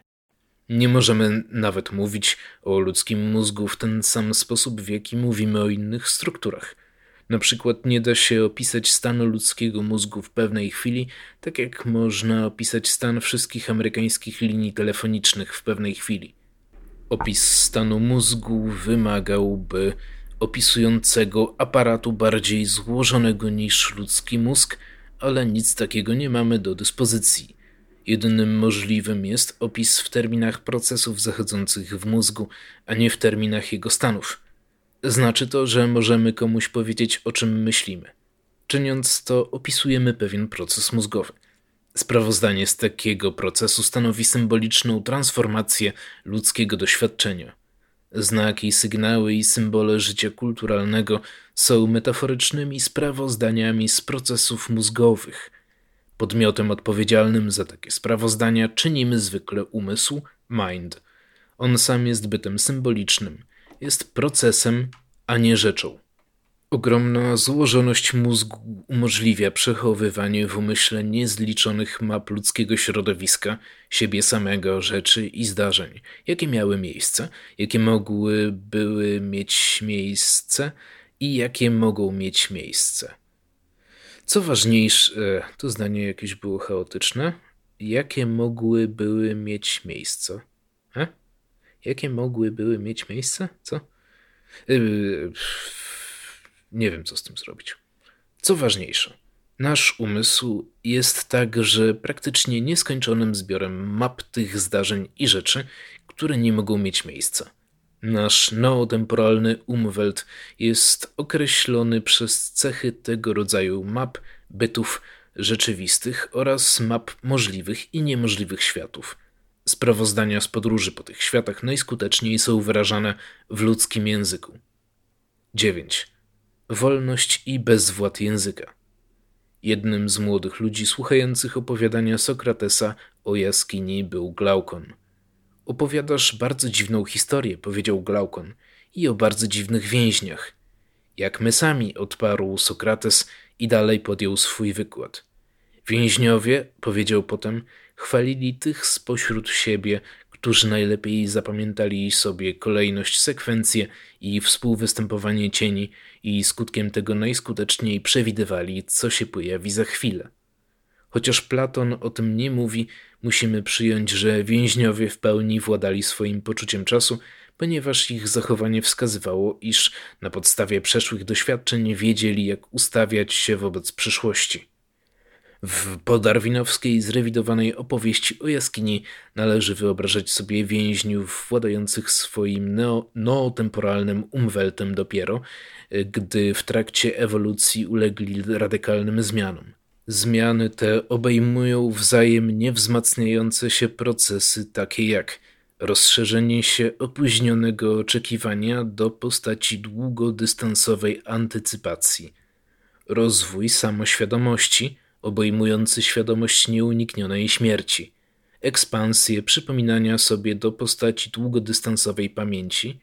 S1: Nie możemy nawet mówić o ludzkim mózgu w ten sam sposób, w jaki mówimy o innych strukturach. Na przykład nie da się opisać stanu ludzkiego mózgu w pewnej chwili, tak jak można opisać stan wszystkich amerykańskich linii telefonicznych w pewnej chwili. Opis stanu mózgu wymagałby opisującego aparatu bardziej złożonego niż ludzki mózg, ale nic takiego nie mamy do dyspozycji. Jedynym możliwym jest opis w terminach procesów zachodzących w mózgu, a nie w terminach jego stanów. Znaczy to, że możemy komuś powiedzieć, o czym myślimy. Czyniąc to, opisujemy pewien proces mózgowy. Sprawozdanie z takiego procesu stanowi symboliczną transformację ludzkiego doświadczenia. Znaki, sygnały i symbole życia kulturalnego są metaforycznymi sprawozdaniami z procesów mózgowych – Podmiotem odpowiedzialnym za takie sprawozdania czynimy zwykle umysł, mind. On sam jest bytem symbolicznym, jest procesem, a nie rzeczą. Ogromna złożoność mózgu umożliwia przechowywanie w umyśle niezliczonych map ludzkiego środowiska, siebie samego, rzeczy i zdarzeń, jakie miały miejsce, jakie mogły były mieć miejsce i jakie mogą mieć miejsce. Co ważniejsze, to zdanie jakieś było chaotyczne. Jakie mogły były mieć miejsce? E? Jakie mogły były mieć miejsce? Co? Yy, nie wiem, co z tym zrobić. Co ważniejsze, nasz umysł jest także praktycznie nieskończonym zbiorem map tych zdarzeń i rzeczy, które nie mogą mieć miejsca. Nasz neotemporalny umwelt jest określony przez cechy tego rodzaju map, bytów rzeczywistych oraz map możliwych i niemożliwych światów. Sprawozdania z podróży po tych światach najskuteczniej są wyrażane w ludzkim języku. 9. Wolność i bezwład języka. Jednym z młodych ludzi słuchających opowiadania Sokratesa o jaskini był Glaukon. Opowiadasz bardzo dziwną historię, powiedział Glaukon, i o bardzo dziwnych więźniach. Jak my sami, odparł Sokrates i dalej podjął swój wykład. Więźniowie, powiedział potem, chwalili tych spośród siebie, którzy najlepiej zapamiętali sobie kolejność, sekwencję i współwystępowanie cieni i skutkiem tego najskuteczniej przewidywali, co się pojawi za chwilę. Chociaż Platon o tym nie mówi, musimy przyjąć, że więźniowie w pełni władali swoim poczuciem czasu, ponieważ ich zachowanie wskazywało, iż na podstawie przeszłych doświadczeń wiedzieli, jak ustawiać się wobec przyszłości. W podarwinowskiej zrewidowanej opowieści o jaskini należy wyobrażać sobie więźniów władających swoim neo, neotemporalnym umweltem dopiero, gdy w trakcie ewolucji ulegli radykalnym zmianom. Zmiany te obejmują wzajemnie wzmacniające się procesy, takie jak rozszerzenie się opóźnionego oczekiwania do postaci długodystansowej antycypacji, rozwój samoświadomości, obejmujący świadomość nieuniknionej śmierci, ekspansję przypominania sobie do postaci długodystansowej pamięci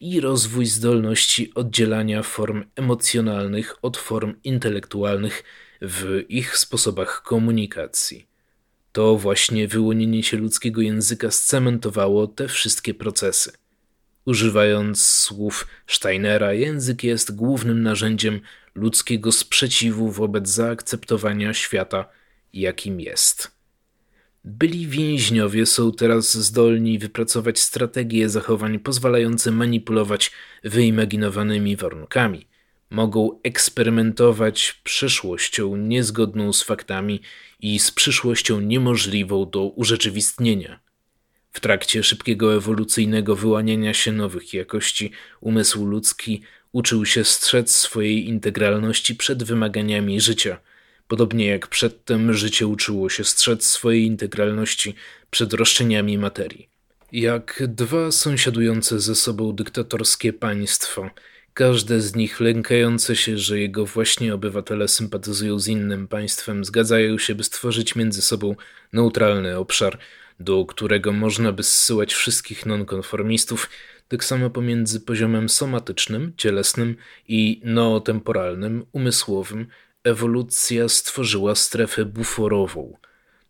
S1: i rozwój zdolności oddzielania form emocjonalnych od form intelektualnych w ich sposobach komunikacji. To właśnie wyłonienie się ludzkiego języka scementowało te wszystkie procesy. Używając słów Steinera, język jest głównym narzędziem ludzkiego sprzeciwu wobec zaakceptowania świata jakim jest. Byli więźniowie są teraz zdolni wypracować strategie zachowań pozwalające manipulować wyimaginowanymi warunkami. Mogą eksperymentować przyszłością niezgodną z faktami i z przyszłością niemożliwą do urzeczywistnienia. W trakcie szybkiego ewolucyjnego wyłaniania się nowych jakości umysł ludzki uczył się strzec swojej integralności przed wymaganiami życia – Podobnie jak przedtem życie uczyło się strzec swojej integralności przed roszczeniami materii. Jak dwa sąsiadujące ze sobą dyktatorskie państwa, każde z nich lękające się, że jego właśnie obywatele sympatyzują z innym państwem, zgadzają się, by stworzyć między sobą neutralny obszar, do którego można by zsyłać wszystkich nonkonformistów, tak samo pomiędzy poziomem somatycznym, cielesnym i nootemporalnym, umysłowym, Ewolucja stworzyła strefę buforową.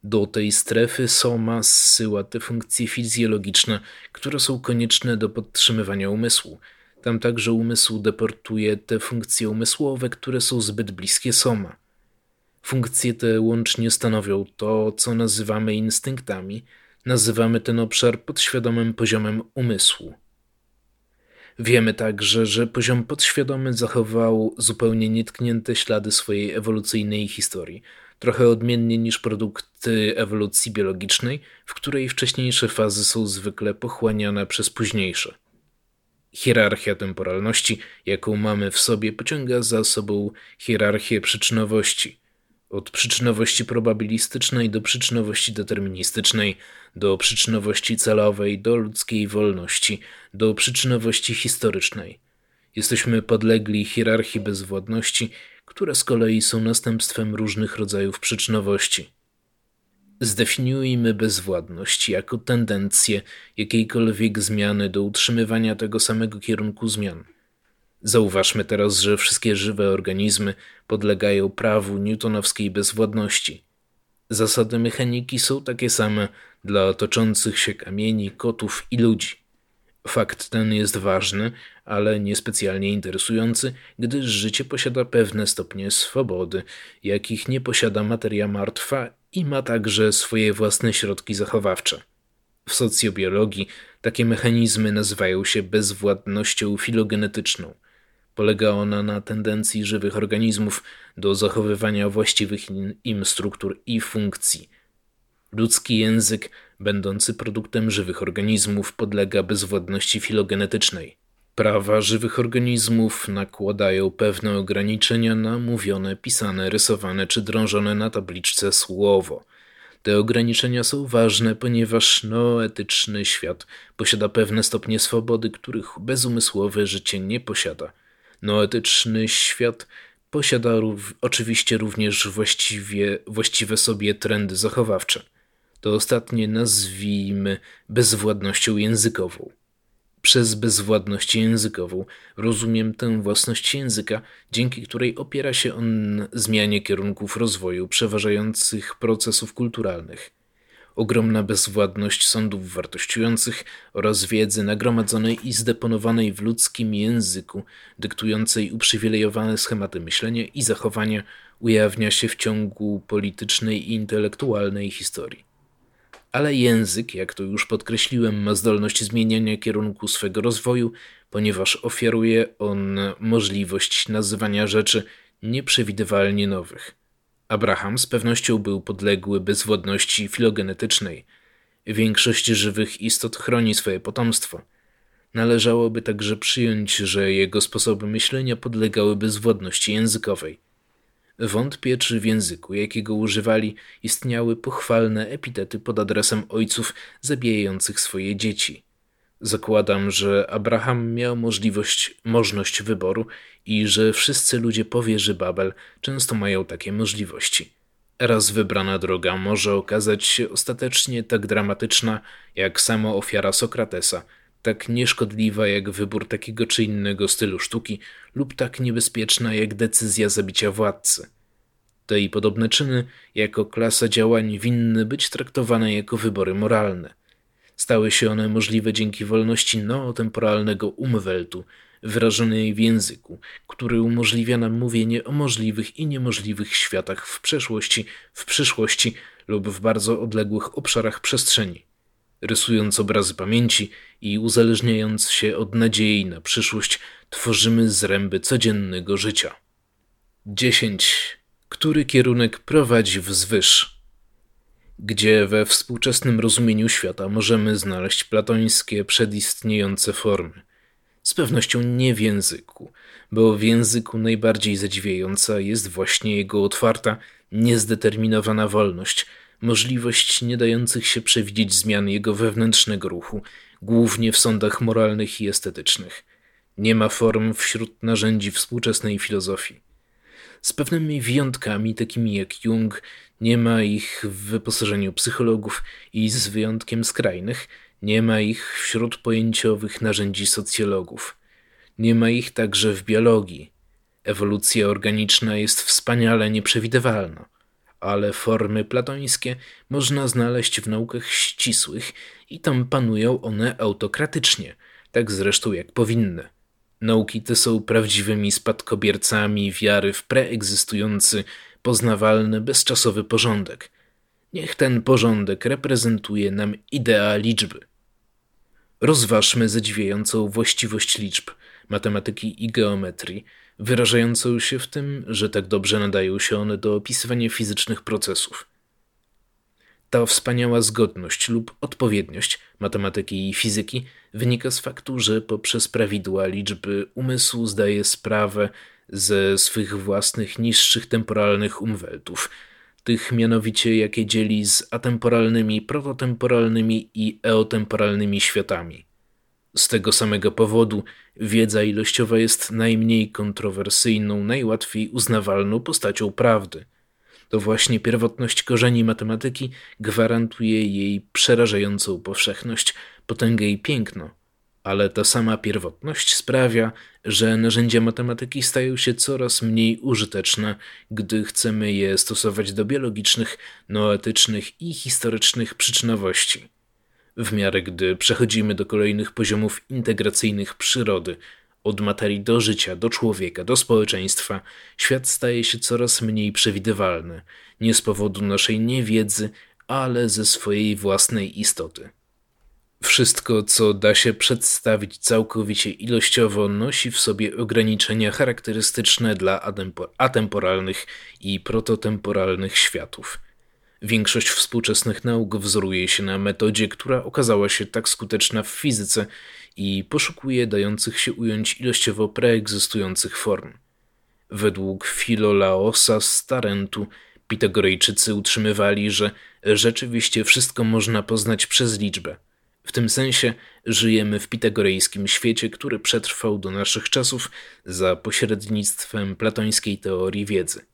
S1: Do tej strefy soma zsyła te funkcje fizjologiczne, które są konieczne do podtrzymywania umysłu. Tam także umysł deportuje te funkcje umysłowe, które są zbyt bliskie soma. Funkcje te łącznie stanowią to, co nazywamy instynktami. Nazywamy ten obszar podświadomym poziomem umysłu. Wiemy także, że poziom podświadomy zachował zupełnie nietknięte ślady swojej ewolucyjnej historii, trochę odmiennie niż produkty ewolucji biologicznej, w której wcześniejsze fazy są zwykle pochłaniane przez późniejsze. Hierarchia temporalności, jaką mamy w sobie, pociąga za sobą hierarchię przyczynowości, od przyczynowości probabilistycznej do przyczynowości deterministycznej, do przyczynowości celowej, do ludzkiej wolności, do przyczynowości historycznej. Jesteśmy podlegli hierarchii bezwładności, które z kolei są następstwem różnych rodzajów przyczynowości. Zdefiniujmy bezwładność jako tendencję jakiejkolwiek zmiany do utrzymywania tego samego kierunku zmian – Zauważmy teraz, że wszystkie żywe organizmy podlegają prawu newtonowskiej bezwładności. Zasady mechaniki są takie same dla toczących się kamieni, kotów i ludzi. Fakt ten jest ważny, ale niespecjalnie interesujący, gdyż życie posiada pewne stopnie swobody, jakich nie posiada materia martwa i ma także swoje własne środki zachowawcze. W socjobiologii takie mechanizmy nazywają się bezwładnością filogenetyczną – Polega ona na tendencji żywych organizmów do zachowywania właściwych im struktur i funkcji. Ludzki język, będący produktem żywych organizmów, podlega bezwładności filogenetycznej. Prawa żywych organizmów nakładają pewne ograniczenia na mówione, pisane, rysowane czy drążone na tabliczce słowo. Te ograniczenia są ważne, ponieważ noetyczny świat posiada pewne stopnie swobody, których bezumysłowe życie nie posiada. Noetyczny świat posiada rów, oczywiście również właściwie, właściwe sobie trendy zachowawcze. To ostatnie nazwijmy bezwładnością językową. Przez bezwładność językową rozumiem tę własność języka, dzięki której opiera się on zmianie kierunków rozwoju przeważających procesów kulturalnych ogromna bezwładność sądów wartościujących oraz wiedzy nagromadzonej i zdeponowanej w ludzkim języku, dyktującej uprzywilejowane schematy myślenia i zachowania, ujawnia się w ciągu politycznej i intelektualnej historii. Ale język, jak to już podkreśliłem, ma zdolność zmieniania kierunku swego rozwoju, ponieważ oferuje on możliwość nazywania rzeczy nieprzewidywalnie nowych. Abraham z pewnością był podległy bezwładności filogenetycznej. Większość żywych istot chroni swoje potomstwo. Należałoby także przyjąć, że jego sposoby myślenia podlegały bezwładności językowej. Wątpię, czy w języku, jakiego używali, istniały pochwalne epitety pod adresem ojców zabijających swoje dzieci. Zakładam, że Abraham miał możliwość, możność wyboru i że wszyscy ludzie powierzy Babel często mają takie możliwości. Raz wybrana droga może okazać się ostatecznie tak dramatyczna jak sama ofiara Sokratesa, tak nieszkodliwa jak wybór takiego czy innego stylu sztuki lub tak niebezpieczna jak decyzja zabicia władcy. Te i podobne czyny, jako klasa działań, winny być traktowane jako wybory moralne. Stały się one możliwe dzięki wolności nootemporalnego umweltu, wyrażonej w języku, który umożliwia nam mówienie o możliwych i niemożliwych światach w przeszłości, w przyszłości lub w bardzo odległych obszarach przestrzeni. Rysując obrazy pamięci i uzależniając się od nadziei na przyszłość, tworzymy zręby codziennego życia. 10. Który kierunek prowadzi wzwyż? Gdzie we współczesnym rozumieniu świata możemy znaleźć platońskie przedistniejące formy? Z pewnością nie w języku, bo w języku najbardziej zadziwiająca jest właśnie jego otwarta, niezdeterminowana wolność, możliwość nie dających się przewidzieć zmian jego wewnętrznego ruchu, głównie w sądach moralnych i estetycznych. Nie ma form wśród narzędzi współczesnej filozofii. Z pewnymi wyjątkami, takimi jak Jung, nie ma ich w wyposażeniu psychologów i z wyjątkiem skrajnych, nie ma ich wśród pojęciowych narzędzi socjologów. Nie ma ich także w biologii. Ewolucja organiczna jest wspaniale nieprzewidywalna, ale formy platońskie można znaleźć w naukach ścisłych i tam panują one autokratycznie, tak zresztą jak powinny. Nauki te są prawdziwymi spadkobiercami wiary w preegzystujący, poznawalny, bezczasowy porządek. Niech ten porządek reprezentuje nam idea liczby. Rozważmy zadziwiającą właściwość liczb, matematyki i geometrii, wyrażającą się w tym, że tak dobrze nadają się one do opisywania fizycznych procesów. Ta wspaniała zgodność lub odpowiedniość matematyki i fizyki wynika z faktu, że poprzez prawidła liczby umysł zdaje sprawę ze swych własnych niższych temporalnych umweltów, tych mianowicie jakie dzieli z atemporalnymi, prototemporalnymi i eotemporalnymi światami. Z tego samego powodu wiedza ilościowa jest najmniej kontrowersyjną, najłatwiej uznawalną postacią prawdy – to właśnie pierwotność korzeni matematyki gwarantuje jej przerażającą powszechność, potęgę i piękno. Ale ta sama pierwotność sprawia, że narzędzia matematyki stają się coraz mniej użyteczne, gdy chcemy je stosować do biologicznych, noetycznych i historycznych przyczynowości. W miarę gdy przechodzimy do kolejnych poziomów integracyjnych przyrody, od materii do życia, do człowieka, do społeczeństwa, świat staje się coraz mniej przewidywalny, nie z powodu naszej niewiedzy, ale ze swojej własnej istoty. Wszystko, co da się przedstawić całkowicie ilościowo, nosi w sobie ograniczenia charakterystyczne dla atemporalnych i prototemporalnych światów. Większość współczesnych nauk wzoruje się na metodzie, która okazała się tak skuteczna w fizyce i poszukuje dających się ująć ilościowo preegzystujących form. Według Filolaosa z Tarentu Pitagorejczycy utrzymywali, że rzeczywiście wszystko można poznać przez liczbę. W tym sensie żyjemy w pitagorejskim świecie, który przetrwał do naszych czasów za pośrednictwem platońskiej teorii wiedzy.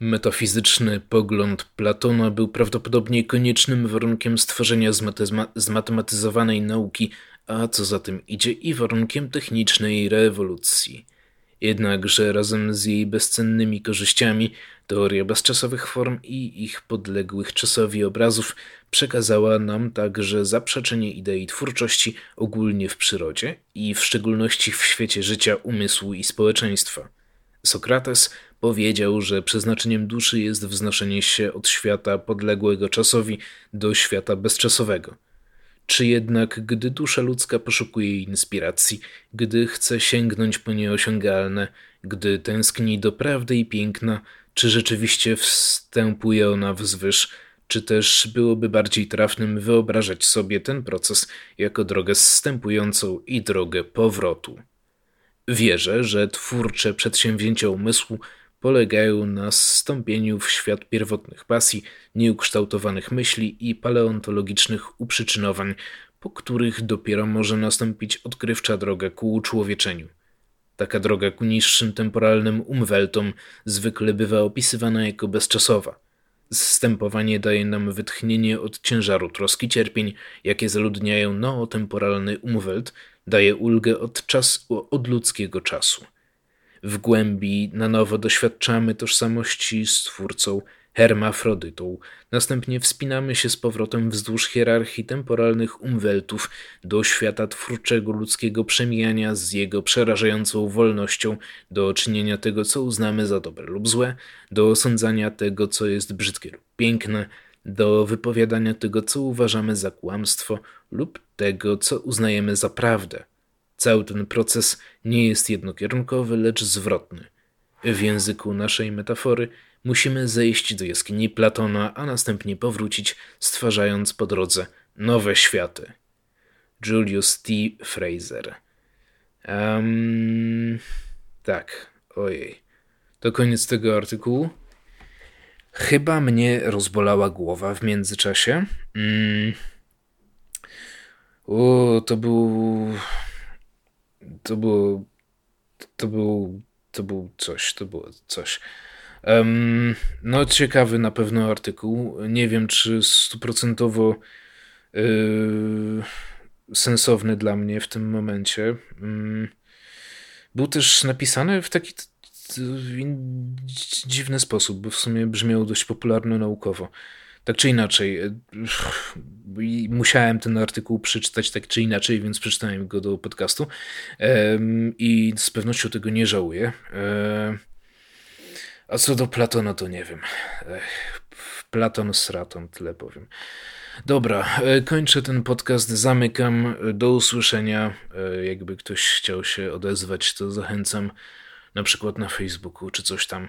S1: Metafizyczny pogląd Platona był prawdopodobnie koniecznym warunkiem stworzenia zmatematyzowanej nauki a co za tym idzie i warunkiem technicznej rewolucji. Jednakże razem z jej bezcennymi korzyściami, teoria bezczasowych form i ich podległych czasowi obrazów przekazała nam także zaprzeczenie idei twórczości ogólnie w przyrodzie i w szczególności w świecie życia, umysłu i społeczeństwa. Sokrates powiedział, że przeznaczeniem duszy jest wznoszenie się od świata podległego czasowi do świata bezczasowego – czy jednak, gdy dusza ludzka poszukuje inspiracji, gdy chce sięgnąć po nieosiągalne, gdy tęskni do prawdy i piękna, czy rzeczywiście wstępuje ona wzwyż, czy też byłoby bardziej trafnym wyobrażać sobie ten proces jako drogę zstępującą i drogę powrotu? Wierzę, że twórcze przedsięwzięcia umysłu polegają na zstąpieniu w świat pierwotnych pasji, nieukształtowanych myśli i paleontologicznych uprzyczynowań, po których dopiero może nastąpić odkrywcza droga ku uczłowieczeniu. Taka droga ku niższym temporalnym umweltom zwykle bywa opisywana jako bezczasowa. Zstępowanie daje nam wytchnienie od ciężaru troski cierpień, jakie zaludniają nootemporalny umwelt, daje ulgę od, czas, od ludzkiego czasu. W głębi na nowo doświadczamy tożsamości z Twórcą, hermafrodytą. Następnie wspinamy się z powrotem wzdłuż hierarchii temporalnych umweltów do świata twórczego ludzkiego przemijania z jego przerażającą wolnością do czynienia tego, co uznamy za dobre lub złe, do osądzania tego, co jest brzydkie lub piękne, do wypowiadania tego, co uważamy za kłamstwo lub tego, co uznajemy za prawdę. Cały ten proces nie jest jednokierunkowy, lecz zwrotny. W języku naszej metafory musimy zejść do jaskini Platona, a następnie powrócić, stwarzając po drodze nowe światy. Julius T. Fraser. Um, tak, ojej. To koniec tego artykułu. Chyba mnie rozbolała głowa w międzyczasie. Mm. O, to był. To było. To był. To był coś. To było coś. Um, no, ciekawy na pewno artykuł. Nie wiem, czy stuprocentowo yy, sensowny dla mnie w tym momencie. Yy, był też napisany w taki dziwny sposób, bo w sumie brzmiał dość popularno naukowo. Tak czy inaczej, e, musiałem ten artykuł przeczytać tak czy inaczej, więc przeczytałem go do podcastu i z pewnością tego nie żałuję. E, a co do Platona, to nie wiem. Platon Straton, tyle powiem. Dobra, e, kończę ten podcast, zamykam. Do usłyszenia. Jakby ktoś chciał się odezwać, to zachęcam na przykład na Facebooku czy coś tam.